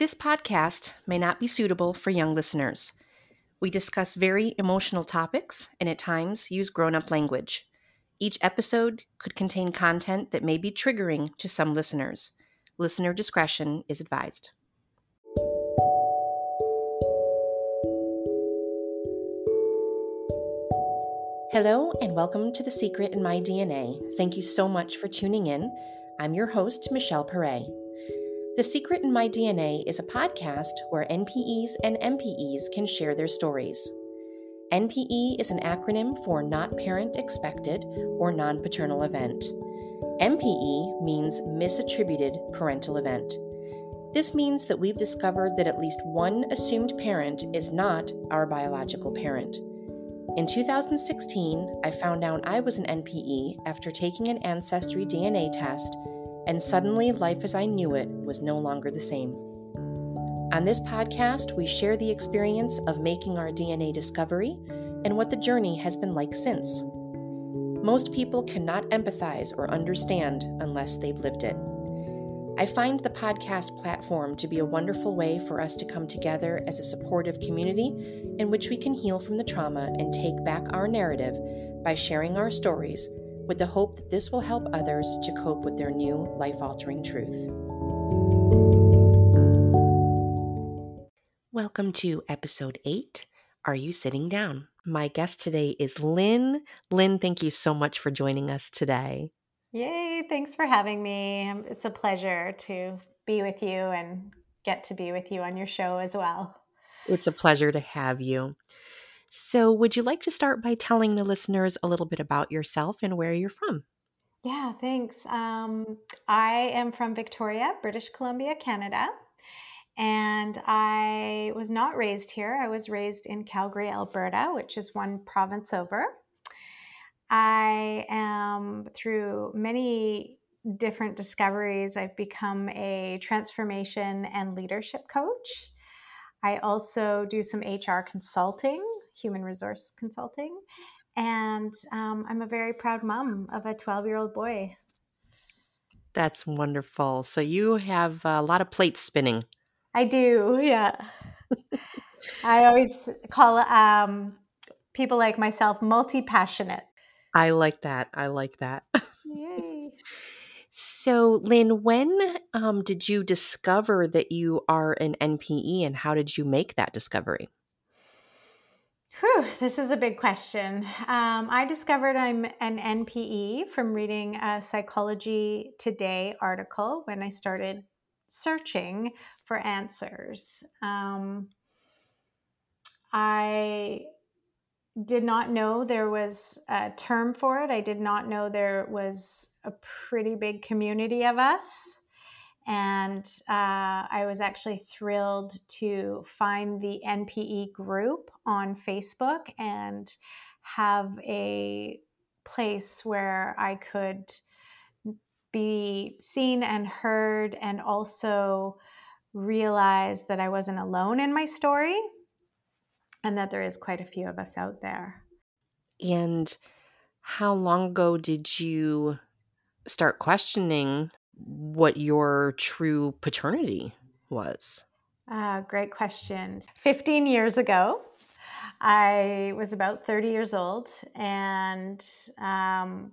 This podcast may not be suitable for young listeners. We discuss very emotional topics and at times use grown up language. Each episode could contain content that may be triggering to some listeners. Listener discretion is advised. Hello, and welcome to The Secret in My DNA. Thank you so much for tuning in. I'm your host, Michelle Perret. The Secret in My DNA is a podcast where NPEs and MPEs can share their stories. NPE is an acronym for Not Parent Expected or Non Paternal Event. MPE means Misattributed Parental Event. This means that we've discovered that at least one assumed parent is not our biological parent. In 2016, I found out I was an NPE after taking an Ancestry DNA test and suddenly life as I knew it was no longer the same. On this podcast, we share the experience of making our DNA discovery and what the journey has been like since. Most people cannot empathize or understand unless they've lived it. I find the podcast platform to be a wonderful way for us to come together as a supportive community in which we can heal from the trauma and take back our narrative by sharing our stories with the hope that this will help others to cope with their new life altering truth. Welcome to episode eight Are You Sitting Down? My guest today is Lynn. Lynn, thank you so much for joining us today. Yay, thanks for having me. It's a pleasure to be with you and get to be with you on your show as well. It's a pleasure to have you. So, would you like to start by telling the listeners a little bit about yourself and where you're from? Yeah, thanks. Um, I am from Victoria, British Columbia, Canada. And I was not raised here. I was raised in Calgary, Alberta, which is one province over. I am, through many different discoveries, I've become a transformation and leadership coach. I also do some HR consulting human resource consulting. And um, I'm a very proud mom of a 12 year old boy. That's wonderful. So you have a lot of plates spinning. I do, yeah. I always call um, people like myself multi passionate. I like that. I like that. Yay. So, Lynn, when um, did you discover that you are an NPE and how did you make that discovery? Whew, this is a big question. Um, I discovered I'm an NPE from reading a Psychology Today article when I started searching for answers. Um, I did not know there was a term for it. I did not know there was a pretty big community of us. And uh, I was actually thrilled to find the NPE group on Facebook and have a place where I could be seen and heard and also realize that I wasn't alone in my story and that there is quite a few of us out there. And how long ago did you start questioning what your true paternity was? Uh, great question. 15 years ago, I was about 30 years old, and um,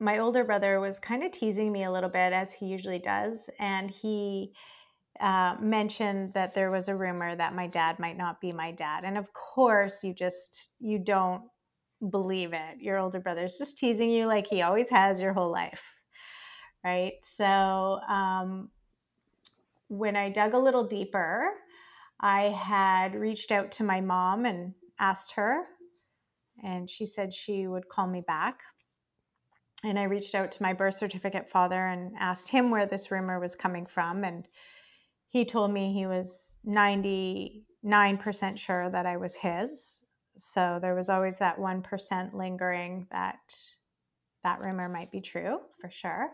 my older brother was kind of teasing me a little bit, as he usually does. And he uh, mentioned that there was a rumor that my dad might not be my dad. And of course, you just, you don't believe it. Your older brother's just teasing you like he always has your whole life right? So um, when I dug a little deeper, I had reached out to my mom and asked her, and she said she would call me back. And I reached out to my birth certificate father and asked him where this rumor was coming from. And he told me he was 99% sure that I was his. So there was always that 1% lingering that that rumor might be true for sure.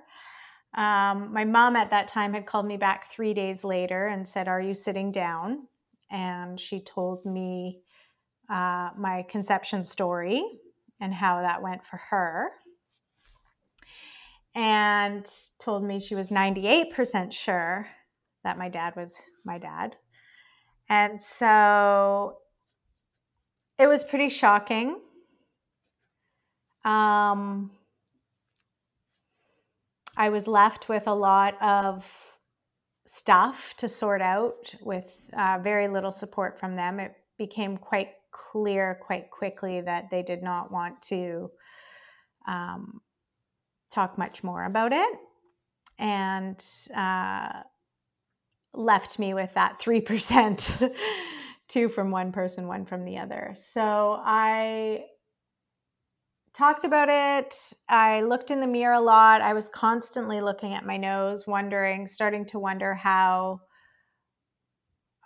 Um, my mom at that time had called me back three days later and said, Are you sitting down? And she told me uh, my conception story and how that went for her. And told me she was 98% sure that my dad was my dad. And so it was pretty shocking. Um, I was left with a lot of stuff to sort out with uh, very little support from them. It became quite clear quite quickly that they did not want to um, talk much more about it and uh, left me with that 3% two from one person, one from the other. So I talked about it. I looked in the mirror a lot. I was constantly looking at my nose, wondering, starting to wonder how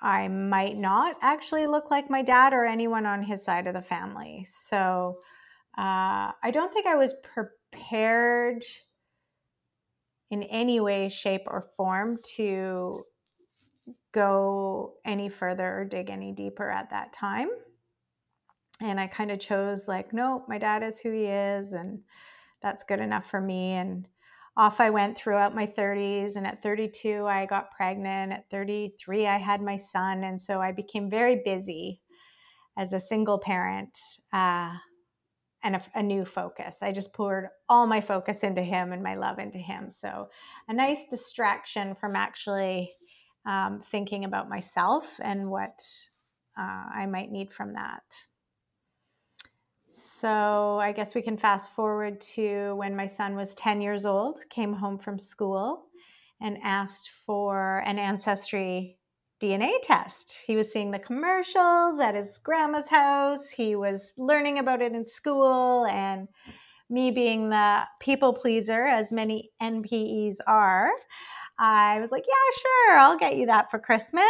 I might not actually look like my dad or anyone on his side of the family. So uh, I don't think I was prepared in any way, shape, or form to go any further or dig any deeper at that time. And I kind of chose, like, no, my dad is who he is, and that's good enough for me. And off I went throughout my 30s. And at 32, I got pregnant. At 33, I had my son. And so I became very busy as a single parent uh, and a, a, new focus. I just poured all my focus into him and my love into him. So a nice distraction from actually um, thinking about myself and what uh, I might need from that. So I guess we can fast forward to when my son was 10 years old, came home from school and asked for an ancestry DNA test. He was seeing the commercials at his grandma's house. He was learning about it in school and me being the people pleaser as many NPEs are, I was like, yeah, sure, I'll get you that for Christmas.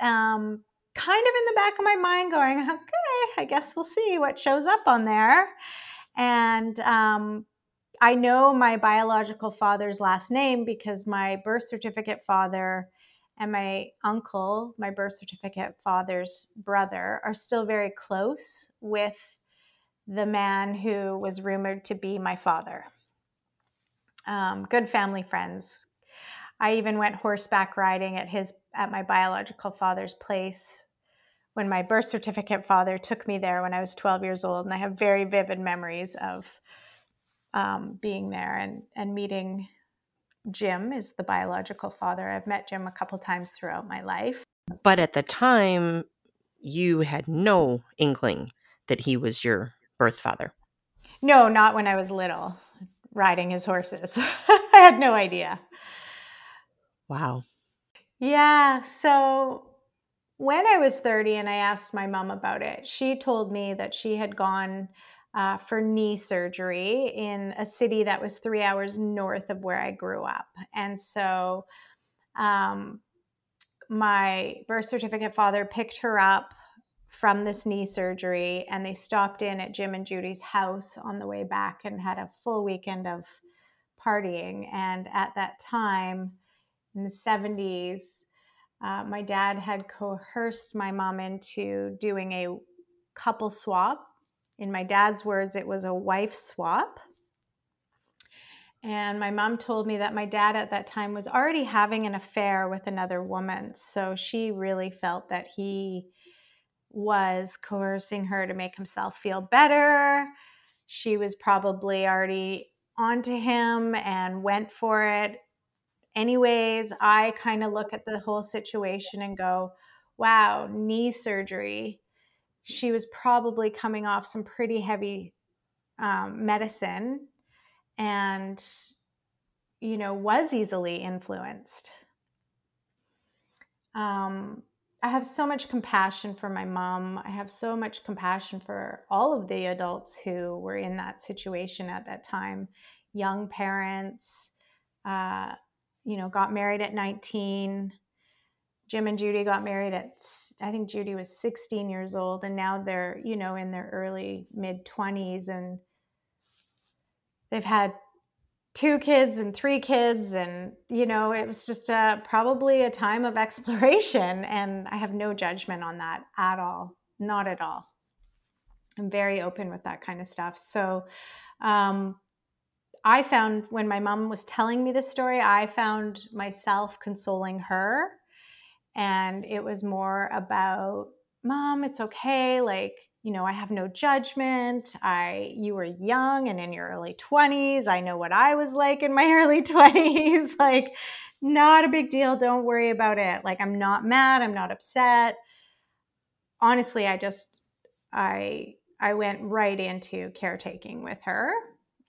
Um, kind of in the back of my mind going, okay, I guess we'll see what shows up on there. And um, I know my biological father's last name because my birth certificate father and my uncle, my birth certificate father's brother, are still very close with the man who was rumored to be my father. Um, good family friends. I even went horseback riding at his at my biological father's place when my birth certificate father took me there when I was 12 years old. And I have very vivid memories of um, being there and, and meeting Jim is the biological father. I've met Jim a couple times throughout my life. But at the time, you had no inkling that he was your birth father. No, not when I was little, riding his horses. I had no idea. Wow. Yeah. So when I was 30 and I asked my mom about it, she told me that she had gone uh, for knee surgery in a city that was three hours north of where I grew up. And so um, my birth certificate father picked her up from this knee surgery and they stopped in at Jim and Judy's house on the way back and had a full weekend of partying. And at that time, in the 70s, uh, my dad had coerced my mom into doing a couple swap. In my dad's words, it was a wife swap. And my mom told me that my dad at that time was already having an affair with another woman. So she really felt that he was coercing her to make himself feel better. She was probably already onto him and went for it anyways, I kind of look at the whole situation and go, wow, knee surgery. She was probably coming off some pretty heavy um, medicine and, you know, was easily influenced. Um, I have so much compassion for my mom. I have so much compassion for all of the adults who were in that situation at that time young parents, uh, you know, got married at 19. Jim and Judy got married at, I think Judy was 16 years old, and now they're, you know, in their early mid 20s, and they've had two kids and three kids, and you know, it was just a, probably a time of exploration, and I have no judgment on that at all, not at all. I'm very open with that kind of stuff. So, um, I found when my mom was telling me this story, I found myself consoling her And it was more about, Mom, it's okay. Like, you know, I have no judgment. I you were young and in your early 20s. I know what I was like in my early 20s. like not a big deal. Don't worry about it. Like I'm not mad, I'm not upset. Honestly, I just I I went right into caretaking with her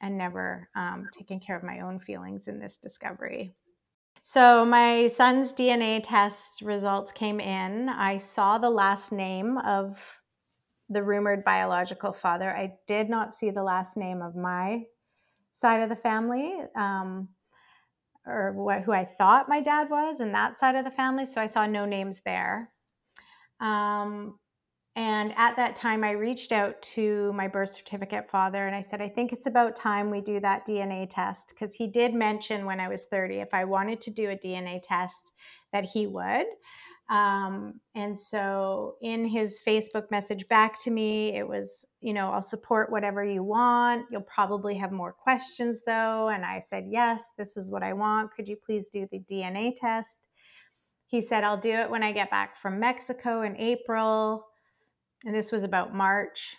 and never um, taking care of my own feelings in this discovery. So my son's DNA test results came in. I saw the last name of the rumored biological father. I did not see the last name of my side of the family, um, or what, who I thought my dad was, and that side of the family. So I saw no names there. Um, and at that time, I reached out to my birth certificate father and I said, I think it's about time we do that DNA test. Because he did mention when I was 30, if I wanted to do a DNA test, that he would. Um, and so in his Facebook message back to me, it was, you know, I'll support whatever you want. You'll probably have more questions though. And I said, yes, this is what I want. Could you please do the DNA test? He said, I'll do it when I get back from Mexico in April. And this was about March.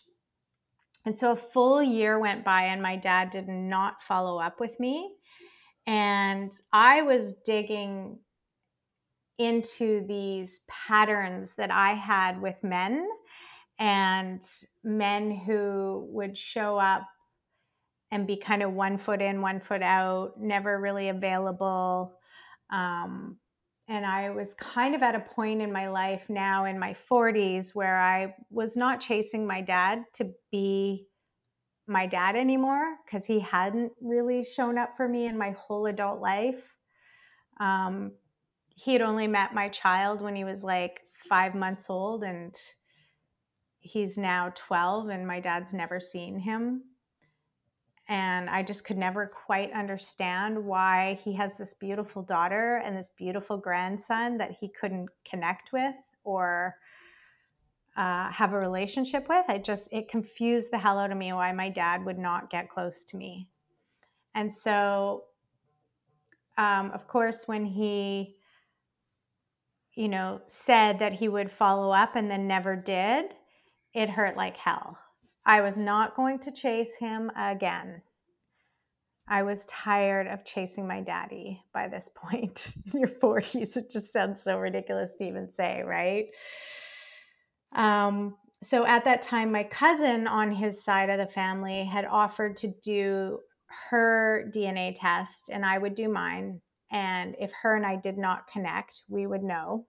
And so a full year went by, and my dad did not follow up with me. And I was digging into these patterns that I had with men and men who would show up and be kind of one foot in, one foot out, never really available. Um, and I was kind of at a point in my life now in my 40s where I was not chasing my dad to be my dad anymore because he hadn't really shown up for me in my whole adult life. Um, he had only met my child when he was like five months old and he's now 12 and my dad's never seen him and i just could never quite understand why he has this beautiful daughter and this beautiful grandson that he couldn't connect with or uh, have a relationship with i just it confused the hell out of me why my dad would not get close to me and so um, of course when he you know, said that he would follow up and then never did, it hurt like hell. I was not going to chase him again. I was tired of chasing my daddy by this point in your 40s. It just sounds so ridiculous to even say, right? Um, so at that time, my cousin on his side of the family had offered to do her DNA test, and I would do mine. And if her and I did not connect, we would know.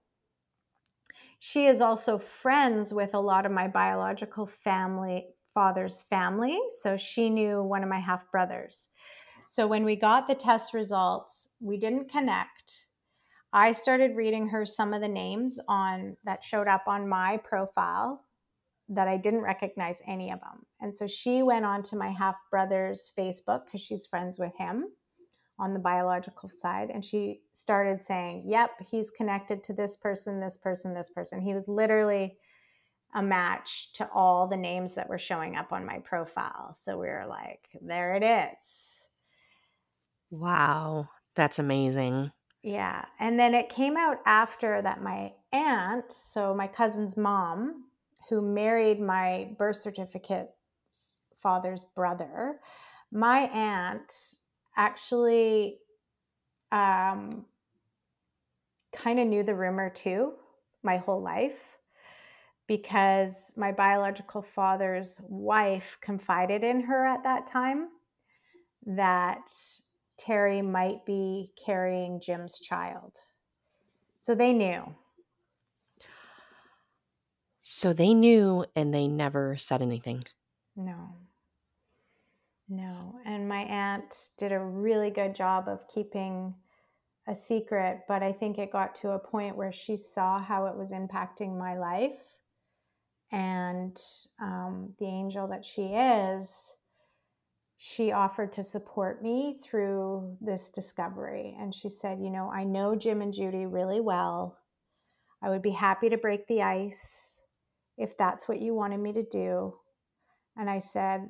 She is also friends with a lot of my biological family, father's family. So she knew one of my half brothers. So when we got the test results, we didn't connect. I started reading her some of the names on that showed up on my profile that I didn't recognize any of them. And so she went on to my half brother's Facebook because she's friends with him on the biological side and she started saying yep he's connected to this person this person this person he was literally a match to all the names that were showing up on my profile. So we were like there it is. Wow. That's amazing. Yeah. And then it came out after that my aunt so my cousin's mom who married my birth certificate's father's brother my aunt actually um, kind of knew the rumor too my whole life because my biological father's wife confided in her at that time that Terry might be carrying Jim's child. So they knew. So they knew and they never said anything. No. No, and my aunt did a really good job of keeping a secret, but I think it got to a point where she saw how it was impacting my life. And um, the angel that she is, she offered to support me through this discovery. And she said, You know, I know Jim and Judy really well. I would be happy to break the ice if that's what you wanted me to do. And I said,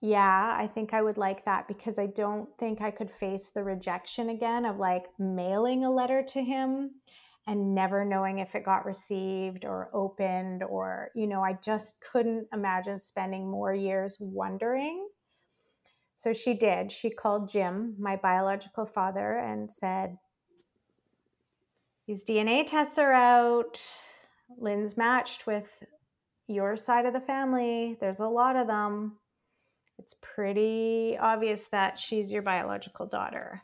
yeah, I think I would like that because I don't think I could face the rejection again of like mailing a letter to him and never knowing if it got received or opened or you know i just couldn't imagine spending more years wondering. So she did. She called jim my biological father and said these dna tests are out. Lynn's matched with your side of the family. There's a lot of them. It's pretty obvious that she's your biological daughter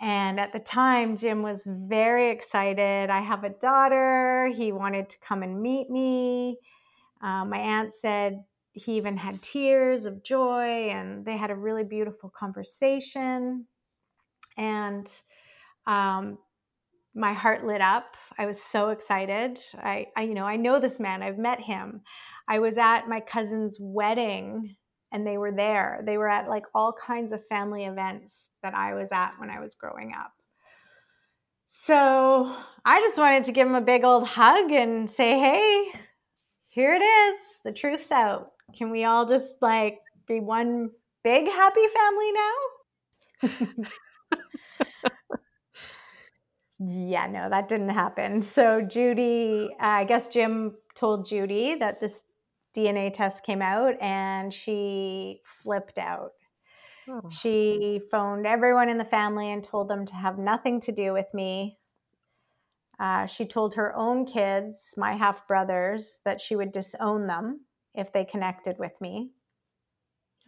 and at the time, Jim was very excited. I have a daughter. He wanted to come and meet me. Uh, my aunt said he even had tears of joy, and they had a really beautiful conversation. And um, my heart lit up. I was so excited. I, I, you know, I know this man. I've met him. I was at my cousin's wedding, and they were there. They were at like all kinds of family events that I was at when I was growing up. So I just wanted to give him a big old hug and say, hey, here it is. The truth's out. Can we all just like be one big happy family now? yeah, no, that didn't happen. So Judy, uh, I guess Jim told Judy that this DNA test came out and she flipped out. Oh. She phoned everyone in the family and told them to have nothing to do with me. Uh, she told her own kids, my half brothers, that she would disown them if they connected with me.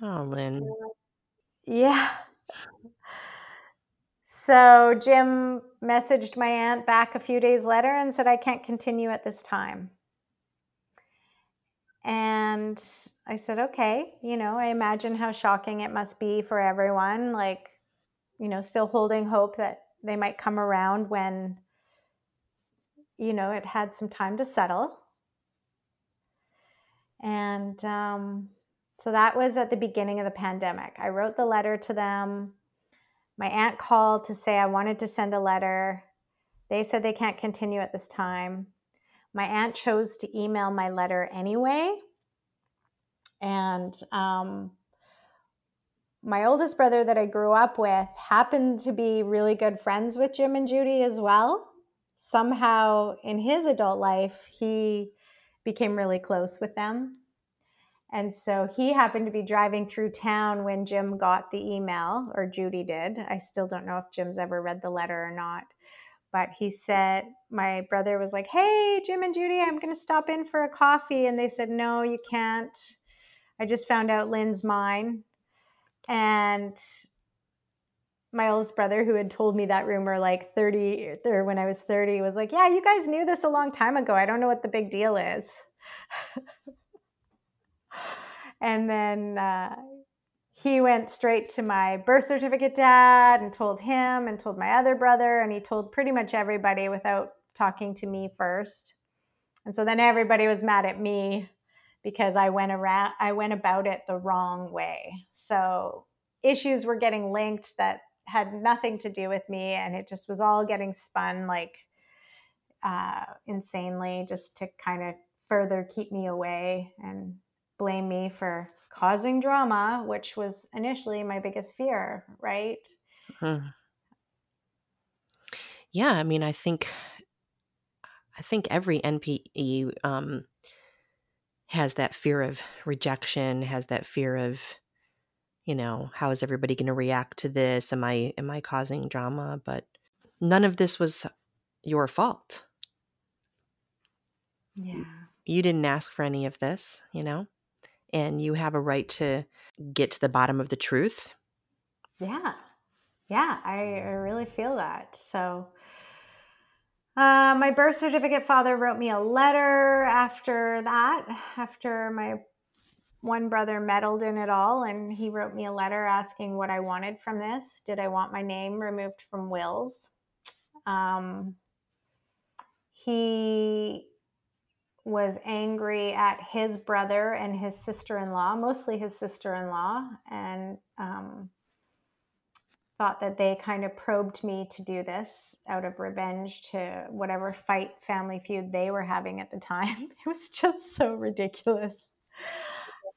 Oh, Lynn. Yeah. So Jim messaged my aunt back a few days later and said, I can't continue at this time. And I said, okay, you know, I imagine how shocking it must be for everyone. Like, you know, still holding hope that they might come around when, you know, it had some time to settle. And um, so that was at the beginning of the pandemic. I wrote the letter to them. My aunt called to say I wanted to send a letter. They said they can't continue at this time. My aunt chose to email my letter anyway. And um, my oldest brother that I grew up with happened to be really good friends with Jim and Judy as well. Somehow in his adult life, he became really close with them. And so he happened to be driving through town when Jim got the email, or Judy did. I still don't know if Jim's ever read the letter or not but he said my brother was like hey jim and judy i'm going to stop in for a coffee. And they said no you can't. I just found out lynn's mine. And my oldest brother who had told me that rumor like 30 or when i was 30 was like yeah you guys knew this a long time ago. I don't know what the big deal is. And then uh, he went straight to my birth certificate dad and told him and told my other brother and he told pretty much everybody without talking to me first. And so then everybody was mad at me because I went around I went about it the wrong way. So issues were getting linked that had nothing to do with me and it just was all getting spun like uh, insanely just to kind of further keep me away and blame me for causing drama, which was initially my biggest fear, right? Mm-hmm. Yeah, I mean, I think I think every NPE um, has that fear of rejection, has that fear of, you know, how is everybody going to react to this? Am I am I causing drama? But none of this was your fault. Yeah. You didn't ask for any of this, you know? And you have a right to get to the bottom of the truth. Yeah. Yeah, I, I really feel that. So, uh, my birth certificate father wrote me a letter after that, after my one brother meddled in it all, and he wrote me a letter asking what I wanted from this. Did I want my name removed from wills? Um, he was angry at his brother and his sister in law, mostly his sister in law, and um, thought that they kind of probed me to do this out of revenge to whatever fight, family feud they were having at the time. It was just so ridiculous.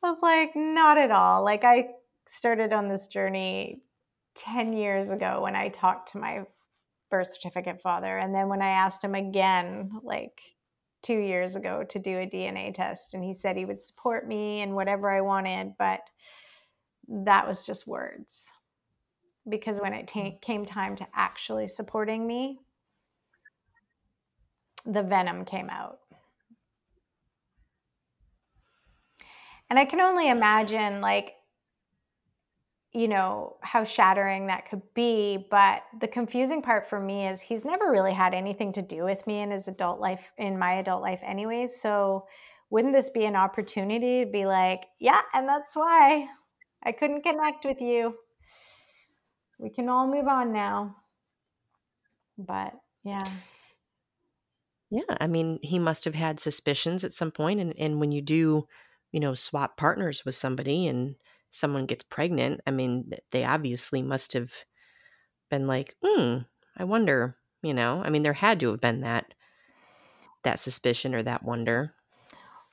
I was like, not at all. Like, I started on this journey 10 years ago when I talked to my birth certificate father. And then when I asked him again, like two years ago, to do a DNA test, and he said he would support me and whatever I wanted, but that was just words. Because when it t- mm-hmm. came time to actually supporting me, the venom came out. And I can only imagine, like, you know, how shattering that could be. But the confusing part for me is he's never really had anything to do with me in his adult life, in my adult life, anyways. So, wouldn't this be an opportunity to be like, yeah, and that's why I couldn't connect with you? We can all move on now. But yeah. Yeah. I mean, he must have had suspicions at some point, And, and when you do, you know, swap partners with somebody and someone gets pregnant, I mean, they obviously must have been like, hmm, I wonder, you know, I mean, there had to have been that that suspicion or that wonder.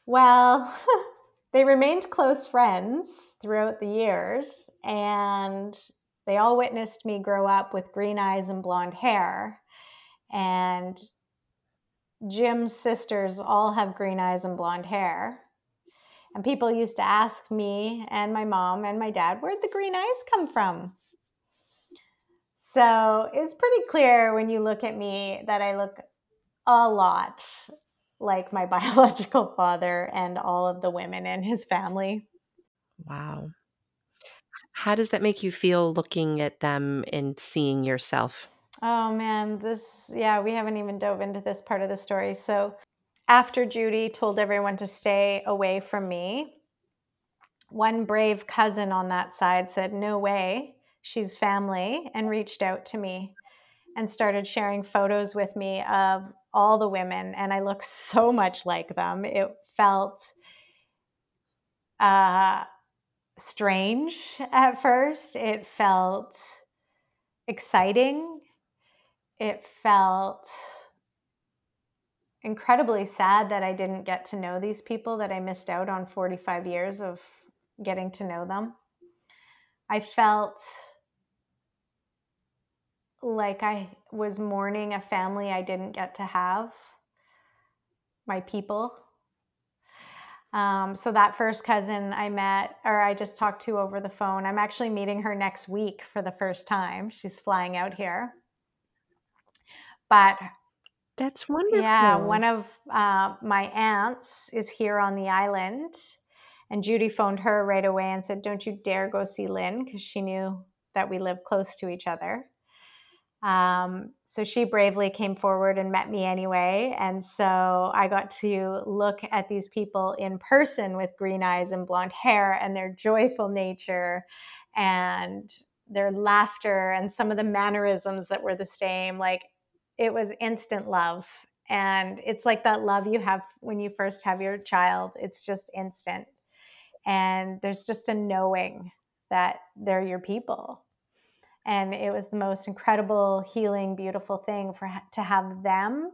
Well, they remained close friends throughout the years, and they all witnessed me grow up with green eyes and blonde hair. And Jim's sisters all have green eyes and blonde hair. And people used to ask me and my mom and my dad, where'd the green eyes come from? So it's pretty clear when you look at me that I look a lot like my biological father and all of the women in his family. Wow. How does that make you feel looking at them and seeing yourself? Oh man, this, yeah, we haven't even dove into this part of the story. So after Judy told everyone to stay away from me, one brave cousin on that side said, No way, she's family, and reached out to me and started sharing photos with me of all the women. And I look so much like them. It felt uh, strange at first, it felt exciting, it felt incredibly sad that I didn't get to know these people, that I missed out on 45 years of getting to know them. I felt like I was mourning a family I didn't get to have, my people. Um, so that first cousin I met, or I just talked to over the phone, I'm actually meeting her next week for the first time. She's flying out here. But that's wonderful. Yeah, one of uh, my aunts is here on the island, and Judy phoned her right away and said, "Don't you dare go see Lynn," because she knew that we live close to each other. Um, so she bravely came forward and met me anyway, and so I got to look at these people in person with green eyes and blonde hair, and their joyful nature, and their laughter, and some of the mannerisms that were the same, like it was instant love and it's like that love you have when you first have your child it's just instant. And there's just a knowing that they're your people. And it was the most incredible healing beautiful thing for to have them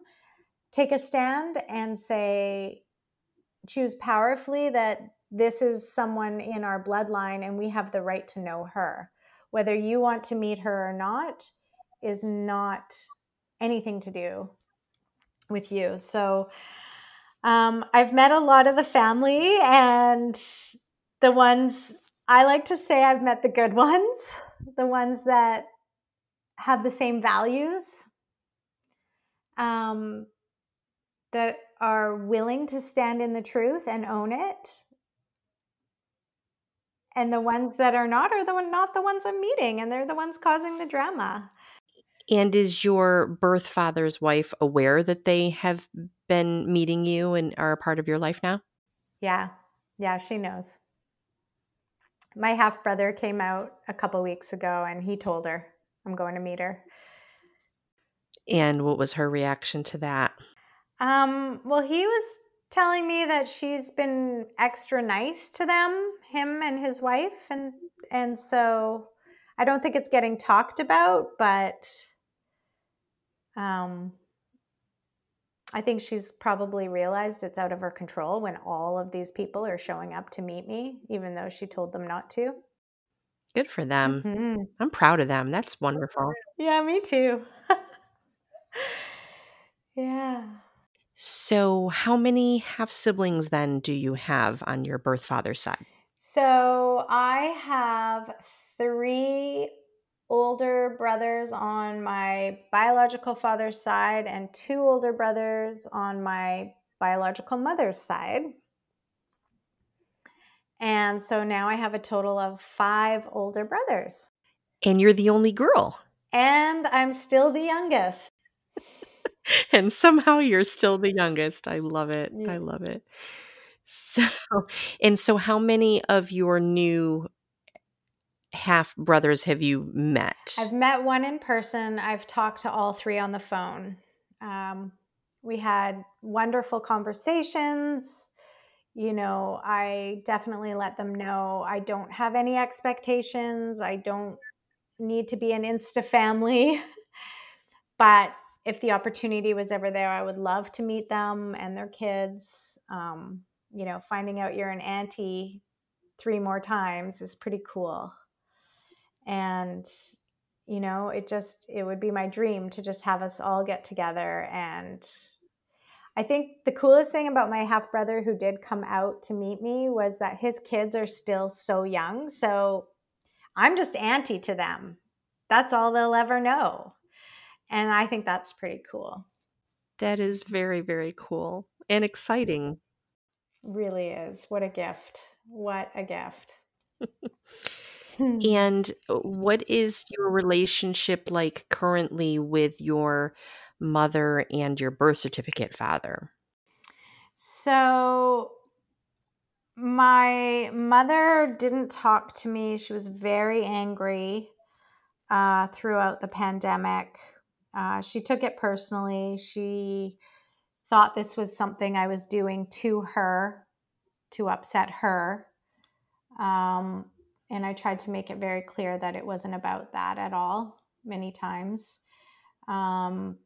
take a stand and say choose powerfully that this is someone in our bloodline and we have the right to know her. Whether you want to meet her or not is not anything to do with you. So um, I've met a lot of the family, and the ones I like to say I've met the good ones, the ones that have the same values, um, that are willing to stand in the truth and own it. And the ones that are not are the one, not the ones I'm meeting, and they're the ones causing the drama. And is your birth father's wife aware that they have been meeting you and are a part of your life now? Yeah. Yeah, she knows. My half brother came out a couple weeks ago and he told her, I'm going to meet her. And what was her reaction to that? Um, well, he was telling me that she's been extra nice to them, him and his wife, and and so I don't think it's getting talked about, but um, I think she's probably realized it's out of her control when all of these people are showing up to meet me, even though she told them not to. Good for them. Mm-hmm. I'm proud of them. That's wonderful. Yeah, me too. Yeah. So, how many half siblings then do you have on your birth father's side? So I have three older brothers on my biological father's side and two older brothers on my biological mother's side. And so now I have a total of five older brothers. And you're the only girl. And I'm still the youngest. and somehow you're still the youngest. I love it. I love it. So, and so how many of your new half brothers have you met? I've met one in person. I've talked to all three on the phone. Um, we had wonderful conversations. You know, I definitely let them know I don't have any expectations. I don't need to be an Insta family. but if the opportunity was ever there, I would love to meet them and their kids. Um, you know, finding out you're an auntie three more times is pretty cool. And, you know, it just, it would be my dream to just have us all get together. And I think the coolest thing about my half brother who did come out to meet me was that his kids are still so young. So I'm just auntie to them. That's all they'll ever know. And I think that's pretty cool. That is very, very cool and exciting. Really is. What a gift. What a gift. and uh, what is your relationship like currently with your mother and your birth certificate father? So, my mother didn't talk to me. She was very angry uh, throughout the pandemic. Uh, she took it personally. She thought this was something I was doing to her to upset her. Um, and I tried to make it very clear that it wasn't about that at all, many times. Um,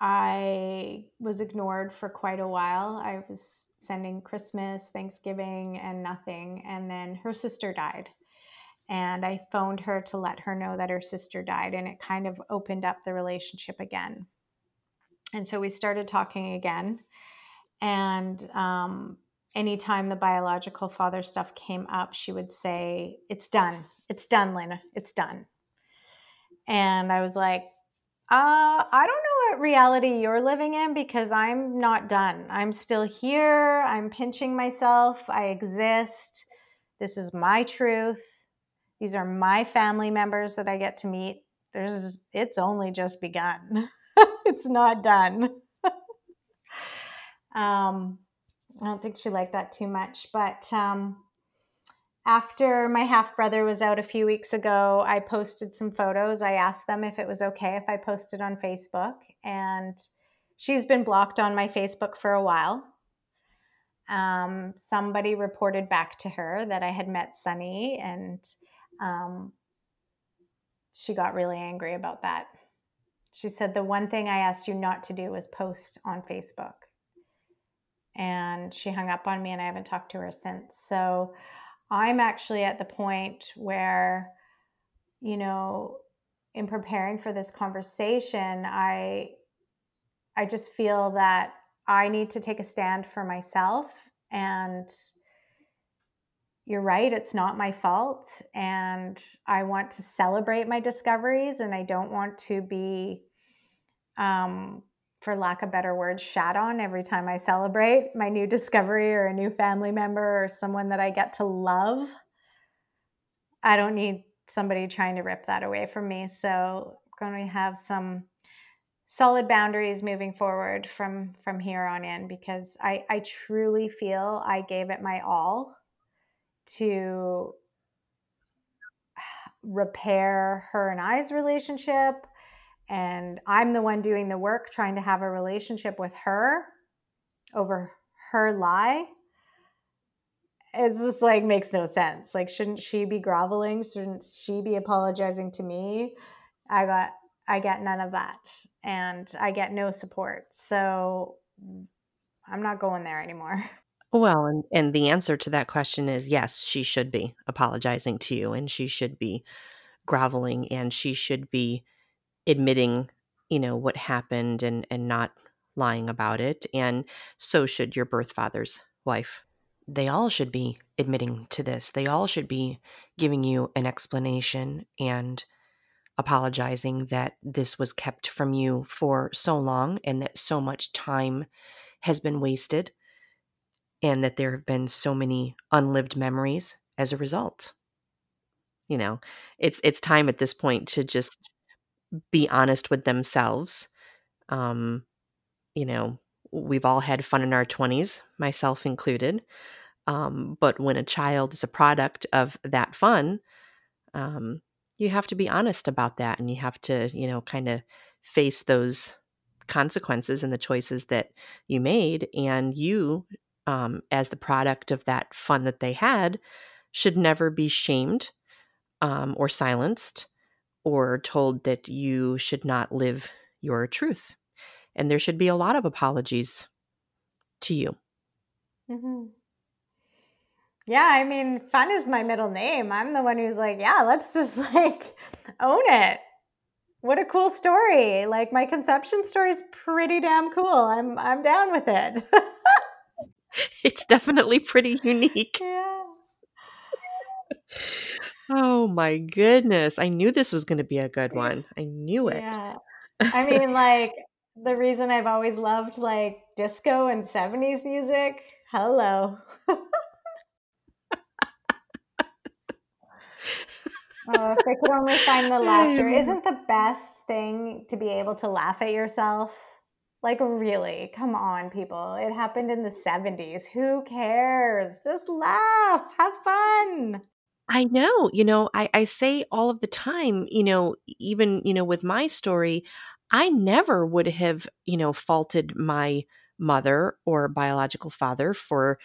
I was ignored for quite a while. I was sending Christmas, Thanksgiving, and nothing. And then her sister died. And I phoned her to let her know that her sister died. And it kind of opened up the relationship again. And so we started talking again. And um, anytime the biological father stuff came up, she would say, It's done. It's done, Lena. It's done. And I was like, uh, I don't know what reality you're living in because I'm not done. I'm still here. I'm pinching myself. I exist. This is my truth. These are my family members that I get to meet. There's it's only just begun. it's not done. um, I don't think she liked that too much, but um, after my half brother was out a few weeks ago, I posted some photos. I asked them if it was okay if I posted on Facebook, and she's been blocked on my Facebook for a while. Um, somebody reported back to her that I had met Sunny, and um, she got really angry about that. She said, The one thing I asked you not to do was post on Facebook. And she hung up on me, and I haven't talked to her since. So, I'm actually at the point where, you know, in preparing for this conversation, I I just feel that I need to take a stand for myself and you're right, it's not my fault and I want to celebrate my discoveries and I don't want to be um for lack of better words, shat on every time I celebrate my new discovery or a new family member or someone that I get to love. I don't need somebody trying to rip that away from me. So I'm going to have some solid boundaries moving forward from from here on in because I, I truly feel I gave it my all to repair her and I's relationship and I'm the one doing the work trying to have a relationship with her over her lie. It's just like makes no sense. Like, shouldn't she be groveling? Shouldn't she be apologizing to me? I got, I get none of that, and I get no support. So I'm not going there anymore. Well, and, and the answer to that question is yes, she should be apologizing to you, and she should be groveling, and she should be admitting you know, what happened and and not lying about it. And so should your birth father's wife. They all should be admitting to this. They all should be giving you an explanation and apologizing that this was kept from you for so long and that so much time has been wasted and that there have been so many unlived memories as a result. You know, it's it's time at this point to just be honest with themselves. Um, you know, we've all had fun in our 20s, myself included. Um, but when a child is a product of that fun, um, you have to be honest about that and you have to, you know, kind of face those consequences and the choices that you made. And you, um, as the product of that fun that they had, should never be shamed um, or silenced or told that you should not live your truth. And there should be a lot of apologies to you. Mm-hmm. Yeah, I mean, fun is my middle name. I'm the one who's like, yeah, let's just like own it. What a cool story. Like my conception story is pretty damn cool. I'm I'm down with it. it's definitely pretty unique. Yeah. Oh my goodness. I knew this was going to be a good one. I knew it. Yeah. I mean, like, the reason I've always loved like disco and 70s music. Hello. oh, if they could only find the laughter. Isn't the best thing to be able to laugh at yourself? Like, really? Come on, people. It happened in the 70s. Who cares? Just laugh. Have fun. I know, you know, I, I say all of the time, you know, even, you know, with my story, I never would have, you know, faulted my mother or biological father for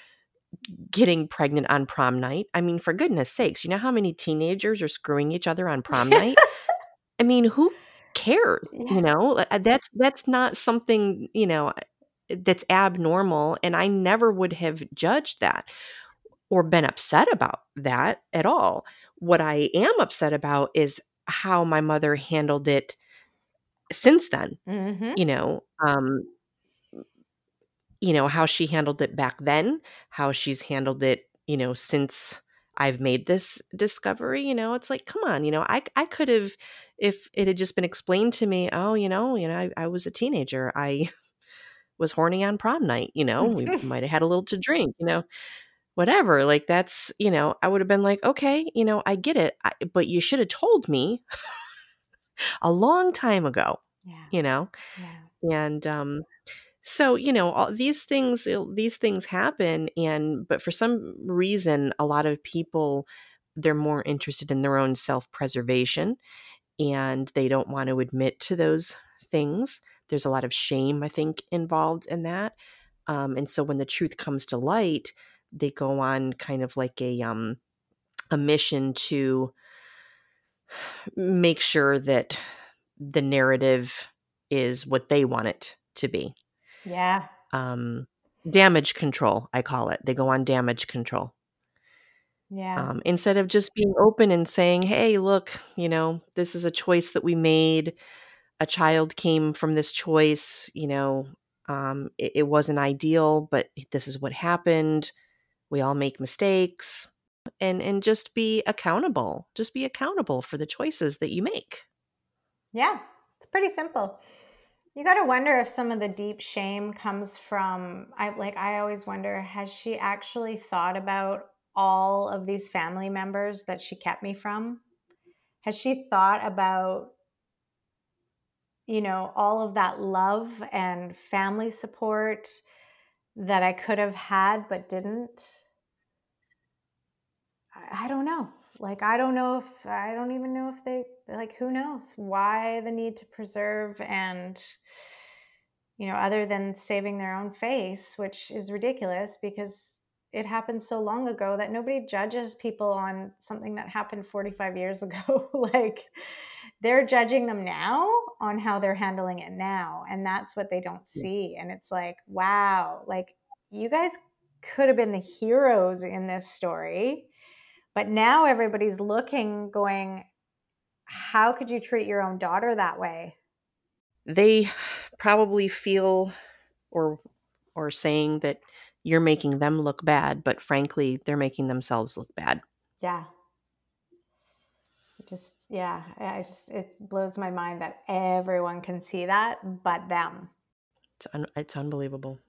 getting pregnant on prom night. I mean, for goodness sakes, you know how many teenagers are screwing each other on prom night? I mean, who cares? Yeah. You know, uh, that's that's not something, you know, that's abnormal and I never would have judged that or been upset about that at all. What I am upset about is how my mother handled it since then. Mm-hmm. You know, um, you know how she handled it back then, how she's handled it, you know, since I've made this discovery. You know, it's like, come on, you know, I I could have, if it had just been explained to me, oh, you know, you know, I, I was a teenager, I was horny on prom night. You know, we might have had a little to drink. You know, whatever like that's you know i would have been like okay you know i get it I, but you should have told me a long time ago yeah. you know yeah. and um so you know all these things these things happen and but for some reason a lot of people they're more interested in their own self-preservation and they don't want to admit to those things there's a lot of shame i think involved in that um, and so when the truth comes to light they go on kind of like a um a mission to make sure that the narrative is what they want it to be. Yeah. Um damage control, I call it. They go on damage control. Yeah. Um, instead of just being open and saying, hey, look, you know, this is a choice that we made. A child came from this choice, you know, um, it, it wasn't ideal, but this is what happened we all make mistakes and and just be accountable just be accountable for the choices that you make. Yeah it's pretty simple. You got to wonder if some of the deep shame comes from i like i always wonder has she actually thought about all of these family members that she kept me from? Has she thought about you know all of that love and family support that i could have had but didn't I don't know. Like, I don't know if, I don't even know if they, like, who knows why the need to preserve and, you know, other than saving their own face, which is ridiculous because it happened so long ago that nobody judges people on something that happened 45 years ago. like, they're judging them now on how they're handling it now. And that's what they don't see. And it's like, wow, like, you guys could have been the heroes in this story but now everybody's looking, going, how could you treat your own daughter that way? they probably feel or or saying that you're making them look bad, but frankly, they're making themselves look bad. Yeah. Just yeah, I just it blows my mind that everyone can see that but them. It's un- it's unbelievable.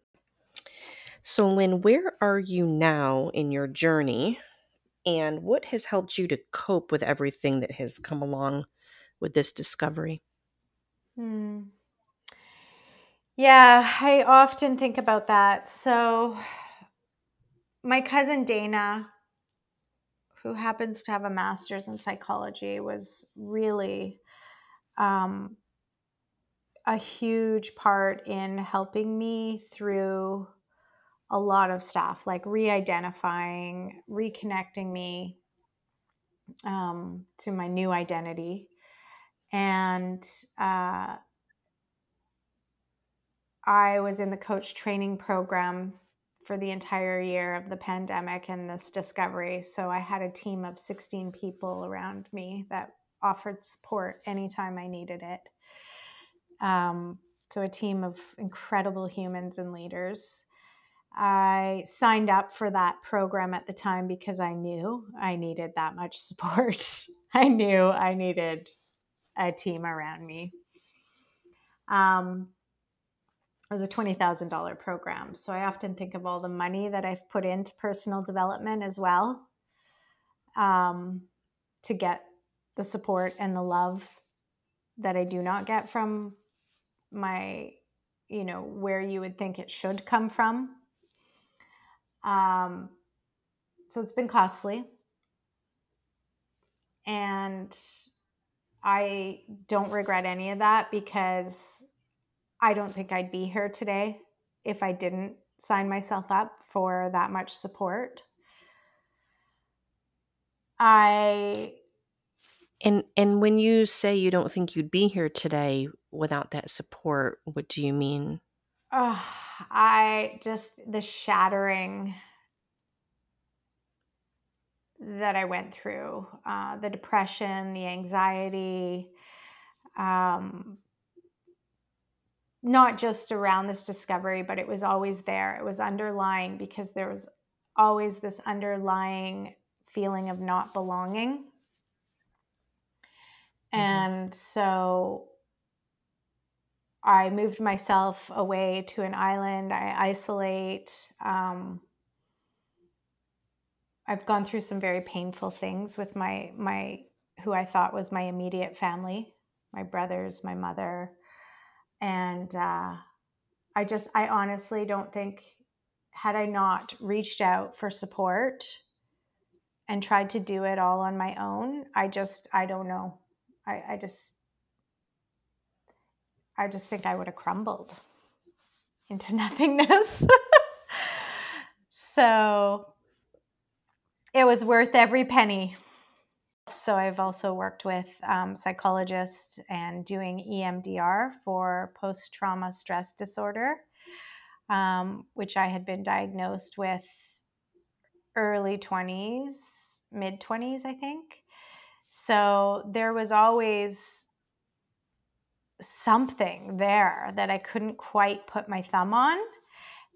So Lynn, where are you now in your journey and what has helped you to cope with everything that has come along with this discovery? Hmm. Yeah, I often think about that. So, my cousin Dana, who happens to have a master's in psychology, was really um, a huge part in helping me through a lot of stuff, like re identifying, reconnecting me um, to my new identity. And uh, I was in the coach training program for the entire year of the pandemic and this discovery. So I had a team of 16 people around me that offered support anytime I needed it. Um, so a team of incredible humans and leaders. I signed up for that program at the time because I knew I needed that much support. I knew I needed a team around me. Um, it was a $20,000 program. So I often think of all the money that I've put into personal development as well um, to get the support and the love that I do not get from my, you know, where you would think it should come from. Um, so it's been costly. And I don't regret any of that because I don't think I'd be here today if I didn't sign myself up for that much support. I and and when you say you don't think you'd be here today without that support, what do you mean? Oh, I just the shattering that I went through, uh, the depression, the anxiety, um, not just around this discovery, but it was always there. It was underlying because there was always this underlying feeling of not belonging. Mm-hmm. And so I moved myself away to an island. I isolate. Um, I've gone through some very painful things with my my who I thought was my immediate family, my brothers, my mother, and uh, I just, I honestly don't think, had I not reached out for support and tried to do it all on my own, I just, I don't know. I, I just, I just think I would have crumbled into nothingness. so it was worth every penny. So I've also worked with um, psychologists and doing EMDR for post trauma stress disorder, um, which I had been diagnosed with early 20s, mid 20s, I think. So there was always something there that I couldn't quite put my thumb on.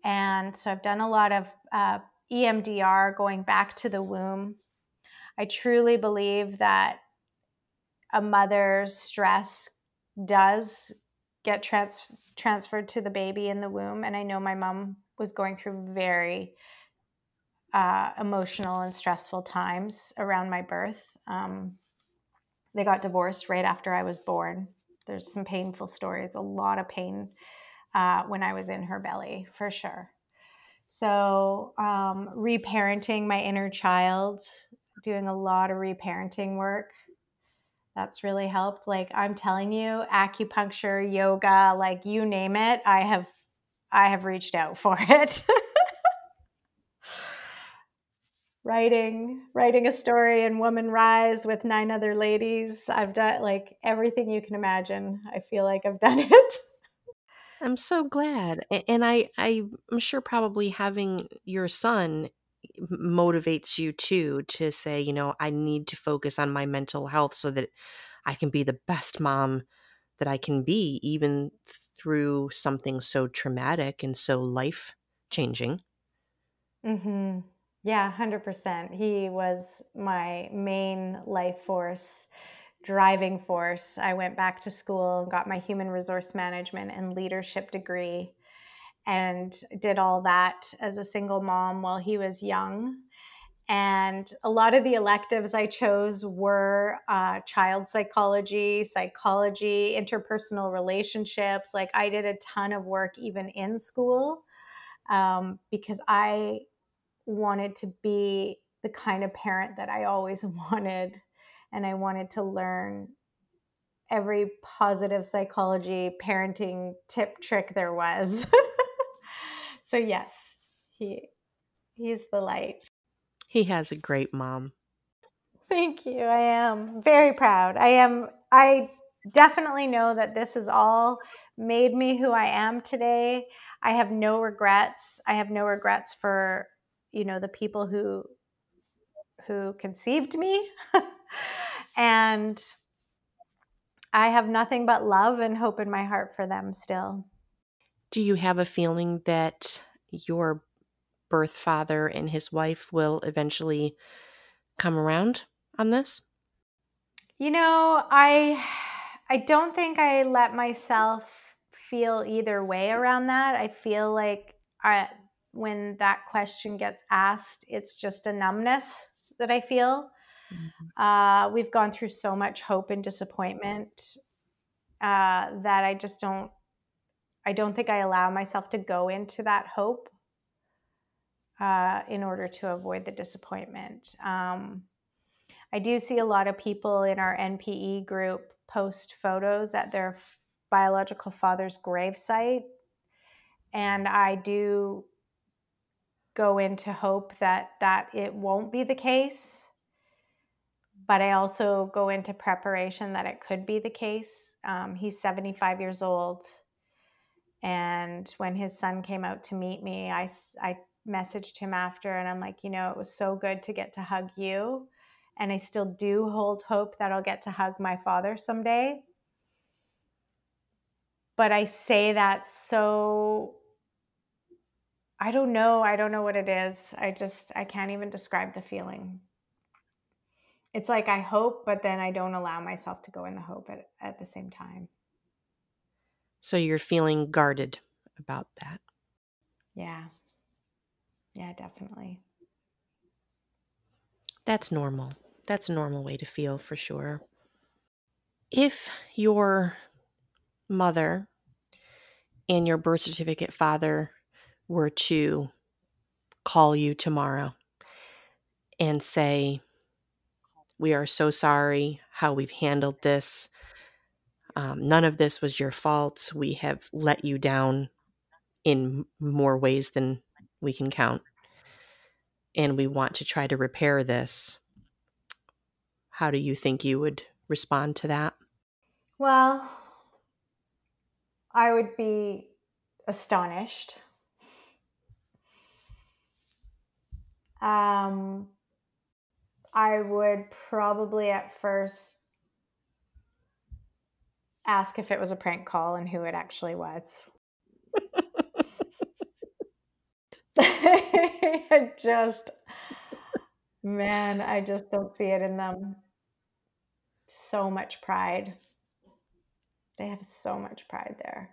And so I've done a lot of uh, EMDR going back to the womb I truly believe that a mother's stress does get trans- transferred to the baby in the womb. And I know my mom was going through very uh, emotional and stressful times around my birth. Um, they got divorced right after I was born. There's some painful stories, a lot of pain uh, when I was in her belly, for sure. So, um, reparenting my inner child doing a lot of reparenting work. That's really helped. Like I'm telling you, acupuncture, yoga, like you name it, I have I have reached out for it. Writing writing a story in woman rise with nine other ladies i've done like everything you can imagine i feel like i've done it i'm so glad and i i'm sure probably having your son motivates you too to say, you know, I need to focus on my mental health so that I can be the best mom that I can be, even through something so traumatic and so life changing. Mm-hmm. Yeah, 100%. He was my main life force, driving force. I went back to school and got my human resource management and leadership degree and did all that as a single mom while he was young. And a lot of the electives I chose were uh, child psychology, psychology, interpersonal relationships. Like I did a ton of work even in school um, because I wanted to be the kind of parent that I always wanted. And I wanted to learn every positive psychology parenting tip trick there was. so yes, he he's the light. He has a great mom. Thank you. I am very proud. I am I definitely know that this has all made me who I am today. I have no regrets. I have no regrets for, you know, the people who who conceived me. and I have nothing but love and hope in my heart for them still. Do you have a feeling that your birth father and his wife will eventually come around on this? You know, I I don't think I let myself feel either way around that. I feel like I, when that question gets asked, it's just a numbness that I feel. Mm-hmm. Uh, we've gone through so much hope and disappointment uh, that I just don't. I don't think I allow myself to go into that hope uh, in order to avoid the disappointment. Um, I do see a lot of people in our NPE group post photos at their biological father's gravesite. And I do go into hope that that it won't be the case. But I also go into preparation that it could be the case. Um, he's 75 years old. And when his son came out to meet me, I, I messaged him after and I'm like, you know, it was so good to get to hug you. And I still do hold hope that I'll get to hug my father someday. But I say that so I don't know. I don't know what it is. I just, I can't even describe the feeling. It's like I hope, but then I don't allow myself to go in the hope at, at the same time. So you're feeling guarded about that. Yeah. Yeah, definitely. That's normal. That's a normal way to feel for sure. If your mother and your birth certificate father were to call you tomorrow and say, We are so sorry how we've handled this. Um, none of this was your fault. We have let you down in more ways than we can count. And we want to try to repair this. How do you think you would respond to that? Well, I would be astonished. Um, I would probably at first ask if it was a prank call and who it actually was. I just, man, I just don't see it in them. So much pride. They have so much pride there.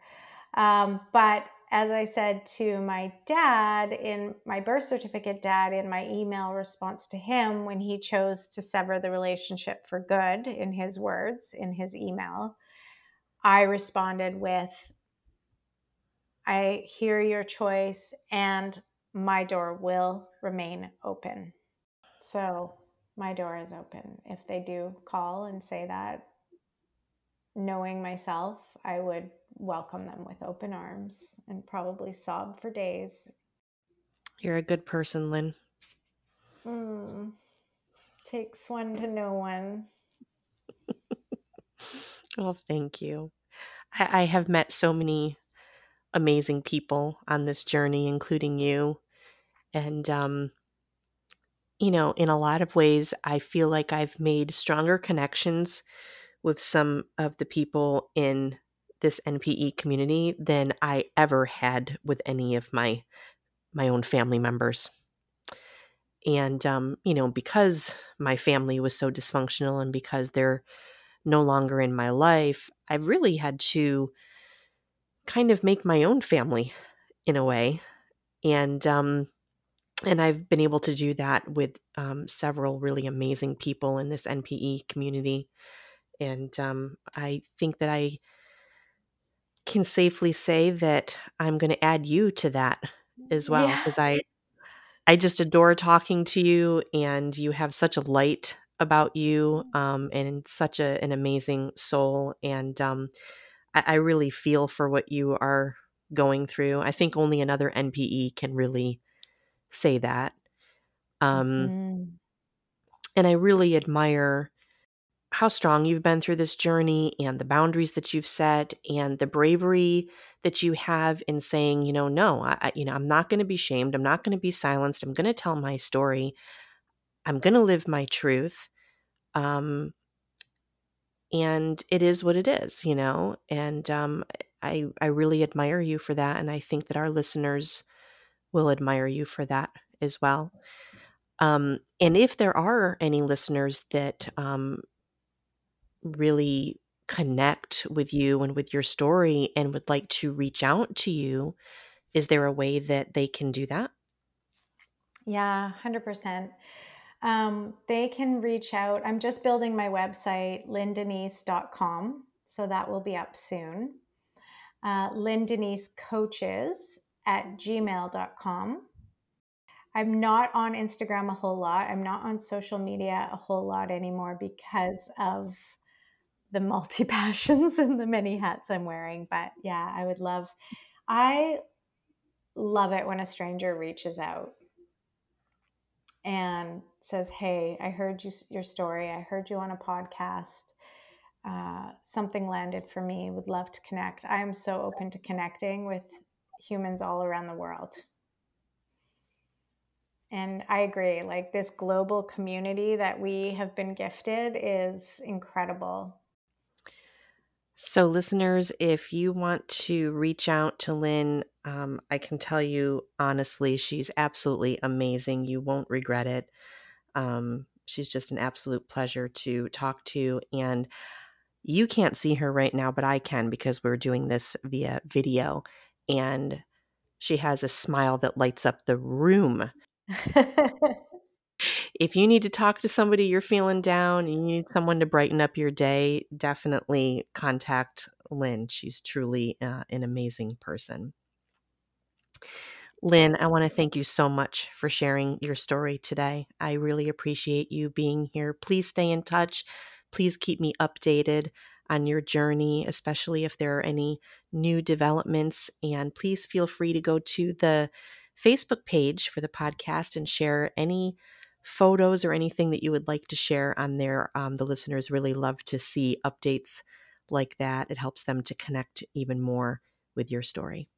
Um, but as I said to my dad in my birth certificate, dad, in my email response to him when he chose to sever the relationship for good, in his words, in his email, I responded with, I hear your choice and my door will remain open. So my door is open. If they do call and say that, knowing myself, I would welcome them with open arms and probably sob for days. You're a good person, Lynn. Mm, takes one to know one. well, thank you. I, I have met so many amazing people on this journey, including you. And, um, you know, in a lot of ways, I feel like I've made stronger connections with some of the people in this NPE community than I ever had with any of my my own family members. And um, you know, because my family was so dysfunctional and because they're no longer in my life, I've really had to kind of make my own family in a way. And um and I've been able to do that with um, several really amazing people in this NPE community. And um, I think that I can safely say that I'm going to add you to that as well because yeah. I I just adore talking to you and you have such a light about you um, and such a, an amazing soul and um, I, I really feel for what you are going through. I think only another NPE can really say that. Um, mm-hmm. And I really admire how strong you've been through this journey and the boundaries that you've set and the bravery that you have in saying, you know, no, I, you know, I'm not going to be shamed. I'm not going to be silenced. I'm going to tell my story. I'm going to live my truth. Um, and it is what it is, you know. And um, I I really admire you for that, and I think that our listeners will admire you for that as well. Um, and if there are any listeners that um, really connect with you and with your story and would like to reach out to you, is there a way that they can do that? Yeah, 100%. Um, they can reach out. I'm just building my website, lindenise.com. So that will be up soon. Uh, Denise Coaches at gmail.com. I'm not on Instagram a whole lot. I'm not on social media a whole lot anymore because of the multi passions and the many hats I'm wearing. But yeah, I would love, I love it when a stranger reaches out and says, Hey, I heard you, your story. I heard you on a podcast. Uh, something landed for me. Would love to connect. I'm so open to connecting with humans all around the world. And I agree, like this global community that we have been gifted is incredible. So, listeners, if you want to reach out to Lynn, um, I can tell you honestly, she's absolutely amazing. You won't regret it. Um, she's just an absolute pleasure to talk to. And you can't see her right now, but I can because we're doing this via video. And she has a smile that lights up the room. if you need to talk to somebody you're feeling down and you need someone to brighten up your day, definitely contact Lynn. She's truly uh, an amazing person. Lynn, I want to thank you so much for sharing your story today. I really appreciate you being here. Please stay in touch. Please keep me updated on your journey, especially if there are any new developments. And please feel free to go to the Facebook page for the podcast and share any photos or anything that you would like to share on there. Um, the listeners really love to see updates like that. It helps them to connect even more with your story.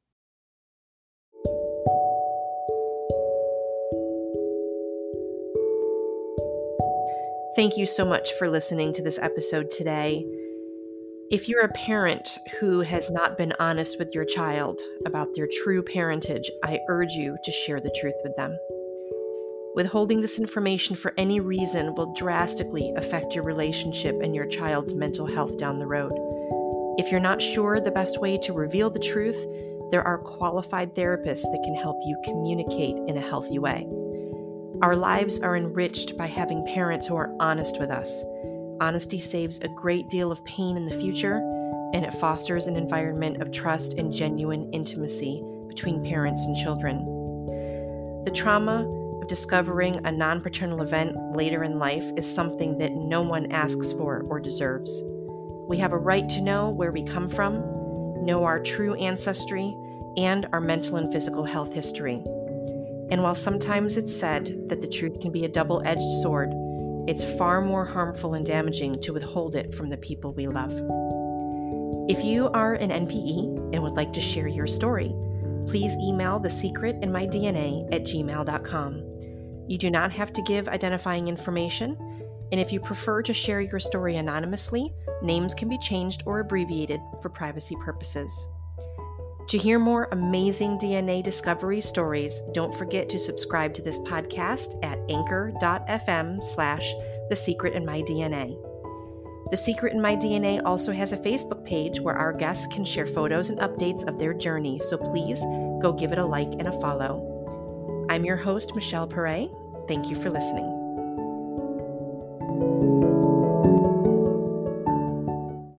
Thank you so much for listening to this episode today. If you're a parent who has not been honest with your child about their true parentage, I urge you to share the truth with them. Withholding this information for any reason will drastically affect your relationship and your child's mental health down the road. If you're not sure the best way to reveal the truth, there are qualified therapists that can help you communicate in a healthy way. Our lives are enriched by having parents who are honest with us Honesty saves a great deal of pain in the future, and it fosters an environment of trust and genuine intimacy between parents and children. The trauma discovering a non paternal event later in life is something that no one asks for or deserves. We have a right to know where we come from, know our true ancestry, and our mental and physical health history. And while sometimes it's said that the truth can be a double edged sword, it's far more harmful and damaging to withhold it from the people we love. If you are an NPE and would like to share your story, please email the secret in my DNA at gmail.com. You do not have to give identifying information. And if you prefer to share your story anonymously, names can be changed or abbreviated for privacy purposes. To hear more amazing DNA discovery stories, don't forget to subscribe to this podcast at anchor.fm slash the secret in my DNA. The Secret in My DNA also has a Facebook page where our guests can share photos and updates of their journey, so please go give it a like and a follow. I'm your host, Michelle Perret. Thank you for listening.